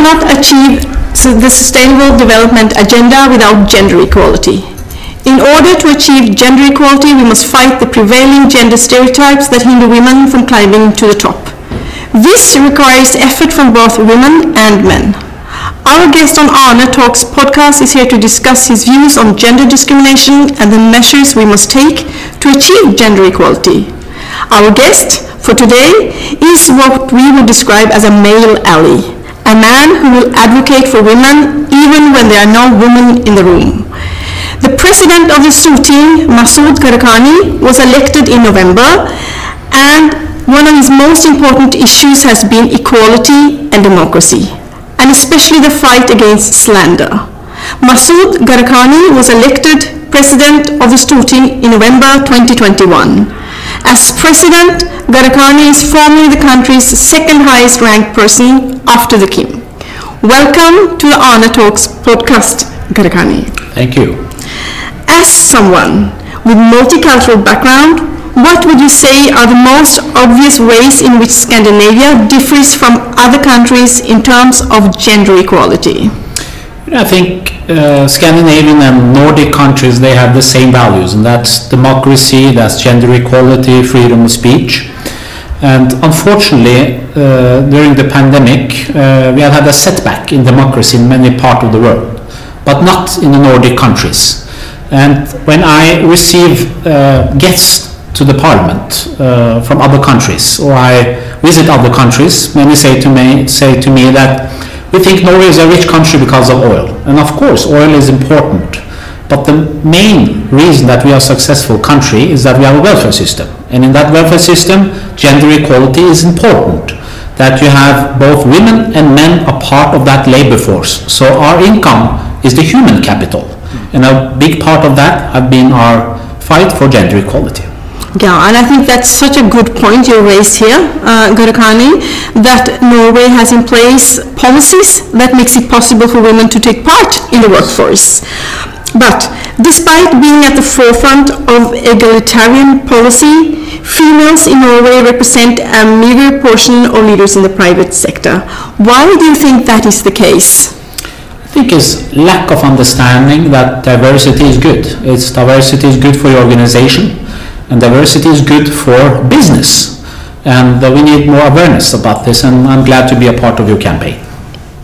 cannot achieve the Sustainable Development Agenda without gender equality. In order to achieve gender equality, we must fight the prevailing gender stereotypes that hinder women from climbing to the top. This requires effort from both women and men. Our guest on Arne Talks podcast is here to discuss his views on gender discrimination and the measures we must take to achieve gender equality. Our guest for today is what we would describe as a male ally, a man who will advocate for women even when there are no women in the room. The president of the Storting, Masud Gharahkhani, was elected in November and one of his most important issues has been equality and democracy, and especially the fight against slander. Masud Gharahkhani was elected president of the Storting in November 2021. As president, Gharahkhani is formally the country's second highest ranked person after the king. Welcome to the Arne Talks podcast, Gharahkhani. Thank you. As someone with multicultural background, what would you say are the most obvious ways in which Scandinavia differs from other countries in terms of gender equality? I think uh, Scandinavian and Nordic countries they have the same values, and that's democracy, that's gender equality, freedom of speech. And unfortunately, uh, during the pandemic, uh, we have had a setback in democracy in many parts of the world, but not in the Nordic countries. And when I receive uh, guests to the parliament uh, from other countries, or I visit other countries, many say to me, say to me that we think Norway is a rich country because of oil. And of course, oil is important. But the main reason that we are a successful country is that we have a welfare system. And in that welfare system, gender equality is important. That you have both women and men a part of that labor force. So our income is the human capital. And a big part of that have been our fight for gender equality. Yeah, and I think that's such a good point you raised here, uh, Gharahkhani, that Norway has in place policies that makes it possible for women to take part in the workforce. But despite being at the forefront of egalitarian policy, females in Norway represent a meager portion of leaders in the private sector. Why do you think that is the case? I think it's lack of understanding that diversity is good. It's diversity is good for your organization, and diversity is good for business. And uh, we need more awareness about this, and I'm glad to be a part of your campaign.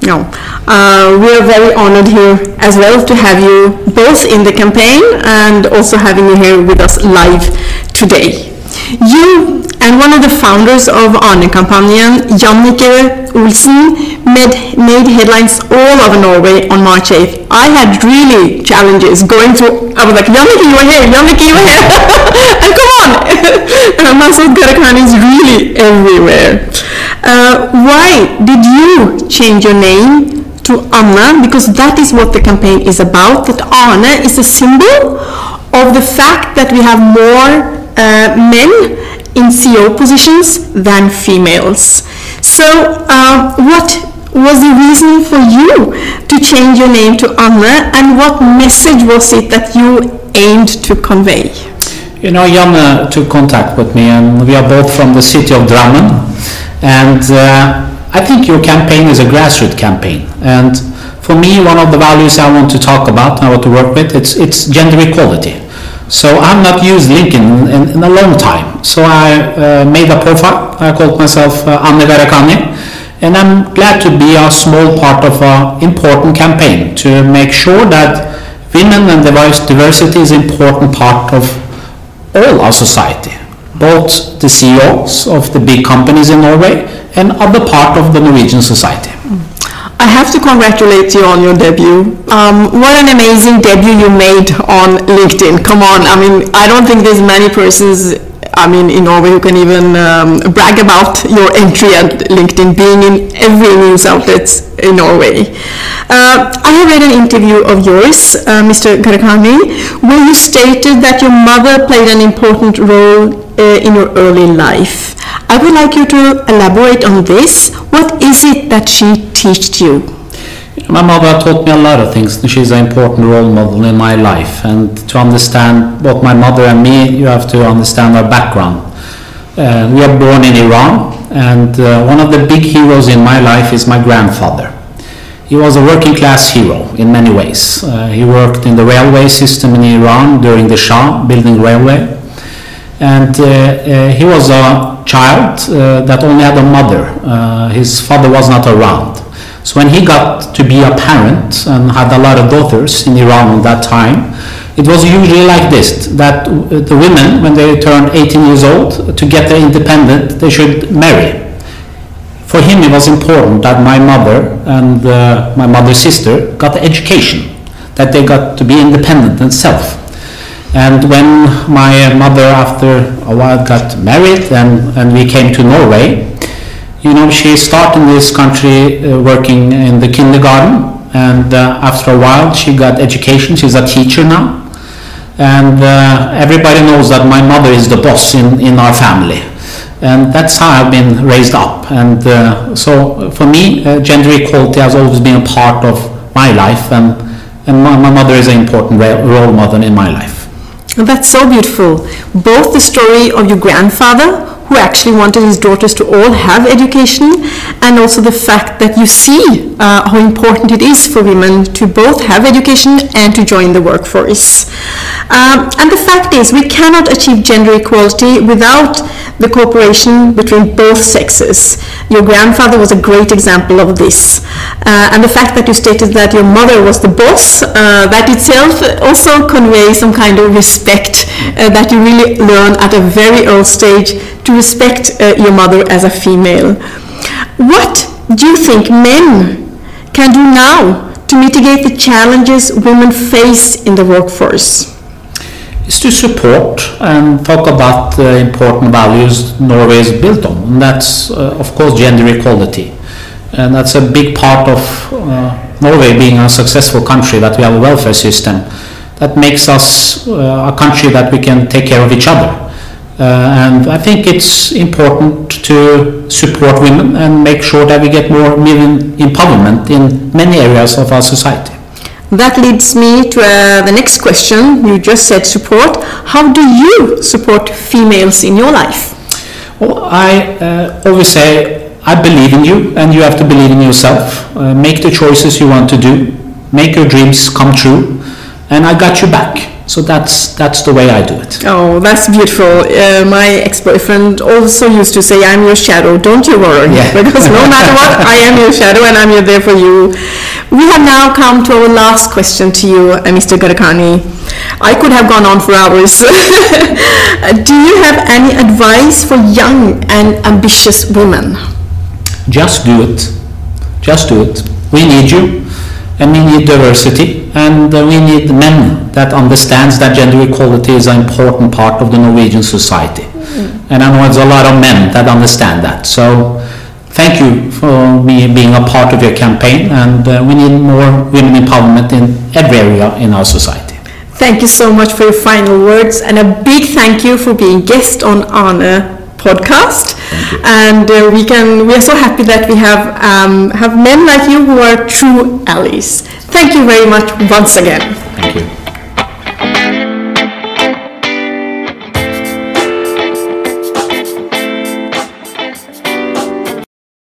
No, uh, we are very honored here as well to have you both in the campaign and also having you here with us live today. You and one of the founders of Arne-kampanjen, Jannicke Olsen, made, made headlines all over Norway on March 8th. I had really challenges going through, I was like, Jannicke, you were here, Jannicke, you were here, and come on! and Masud Gharahkhani is really everywhere. Uh, why did you change your name to Anna? Because that is what the campaign is about, that Arne is a symbol of the fact that we have more uh, men in CEO positions than females. So, uh, what was the reason for you to change your name to Anne, and what message was it that you aimed to convey? You know, Janne took contact with me, and we are both from the city of Drammen. And uh, I think your campaign is a grassroots campaign. And for me, one of the values I want to talk about, I want to work with, it's, it's gender equality. So I've not used LinkedIn in, in a long time. So I uh, made a profile. I called myself uh, Anne Gharahkhani. And I'm glad to be a small part of an important campaign to make sure that women and diversity is an important part of all our society. Both the CEOs of the big companies in Norway and other part of the Norwegian society. I have to congratulate you on your debut. Um, what an amazing debut you made on LinkedIn. Come on, I mean, I don't think there's many persons, I mean, in Norway who can even um, brag about your entry at LinkedIn being in every news outlet in Norway. Uh, I have read an interview of yours, uh, Mr. Gharahkhani, where you stated that your mother played an important role uh, in your early life. I would like you to elaborate on this. What is it that she taught you? My mother taught me a lot of things. She's an important role model in my life. And to understand both my mother and me, you have to understand our background. Uh, we are born in Iran, and uh, one of the big heroes in my life is my grandfather. he was a working class hero in many ways. Uh, he worked in the railway system in Iran during the Shah, building railway. And uh, uh, he was a child uh, that only had a mother. Uh, his father was not around. So when he got to be a parent and had a lot of daughters in Iran at that time, it was usually like this, that the women, when they turned 18 years old, to get their independent, they should marry. For him, it was important that my mother and uh, my mother's sister got the education, that they got to be independent and self. And when my mother, after a while, got married and, and we came to Norway, you know, she started in this country uh, working in the kindergarten, and uh, after a while, she got education. She's a teacher now. And uh, everybody knows that my mother is the boss in, in our family. And that's how I've been raised up. And uh, so for me uh, gender equality has always been a part of my life. And, and my, my mother is an important role model in my life. That's so beautiful. Both the story of your grandfather who actually wanted his daughters to all have education, and also the fact that you see uh, how important it is for women to both have education and to join the workforce. Um, and the fact is, we cannot achieve gender equality without the cooperation between both sexes. Your grandfather was a great example of this. Uh, and the fact that you stated that your mother was the boss, uh, that itself also conveys some kind of respect uh, that you really learn at a very early stage to respect uh, your mother as a female. What do you think men can do now to mitigate the challenges women face in the workforce? Is to support and talk about the important values Norway is built on. And that's, uh, of course, gender equality. And that's a big part of uh, Norway being a successful country, that we have a welfare system that makes us uh, a country that we can take care of each other. Uh, and I think it's important to support women and make sure that we get more women empowerment in many areas of our society. That leads me to uh, the next question. You just said support. How do you support females in your life? Well, I uh, always say, I believe in you and you have to believe in yourself. Uh, make the choices you want to do. Make your dreams come true. And I got you back. So that's that's the way I do it. Oh, that's beautiful. Uh, my ex-boyfriend also used to say, "I'm your shadow. Don't you worry." Yeah. Because no matter what, I am your shadow, and I'm here there for you. We have now come to our last question to you, uh, Mr. Gharkani. I could have gone on for hours. do you have any advice for young and ambitious women? Just do it. Just do it. We need you and we need diversity and we need men that understands that gender equality is an important part of the Norwegian society. Mm. And I know it's a lot of men that understand that. So thank you for me being a part of your campaign and uh, we need more women empowerment in every area in our society. Thank you so much for your final words and a big thank you for being guest on Honor podcast. And uh, we can we are so happy that we have um, have men like you who are true allies. Thank you very much once again.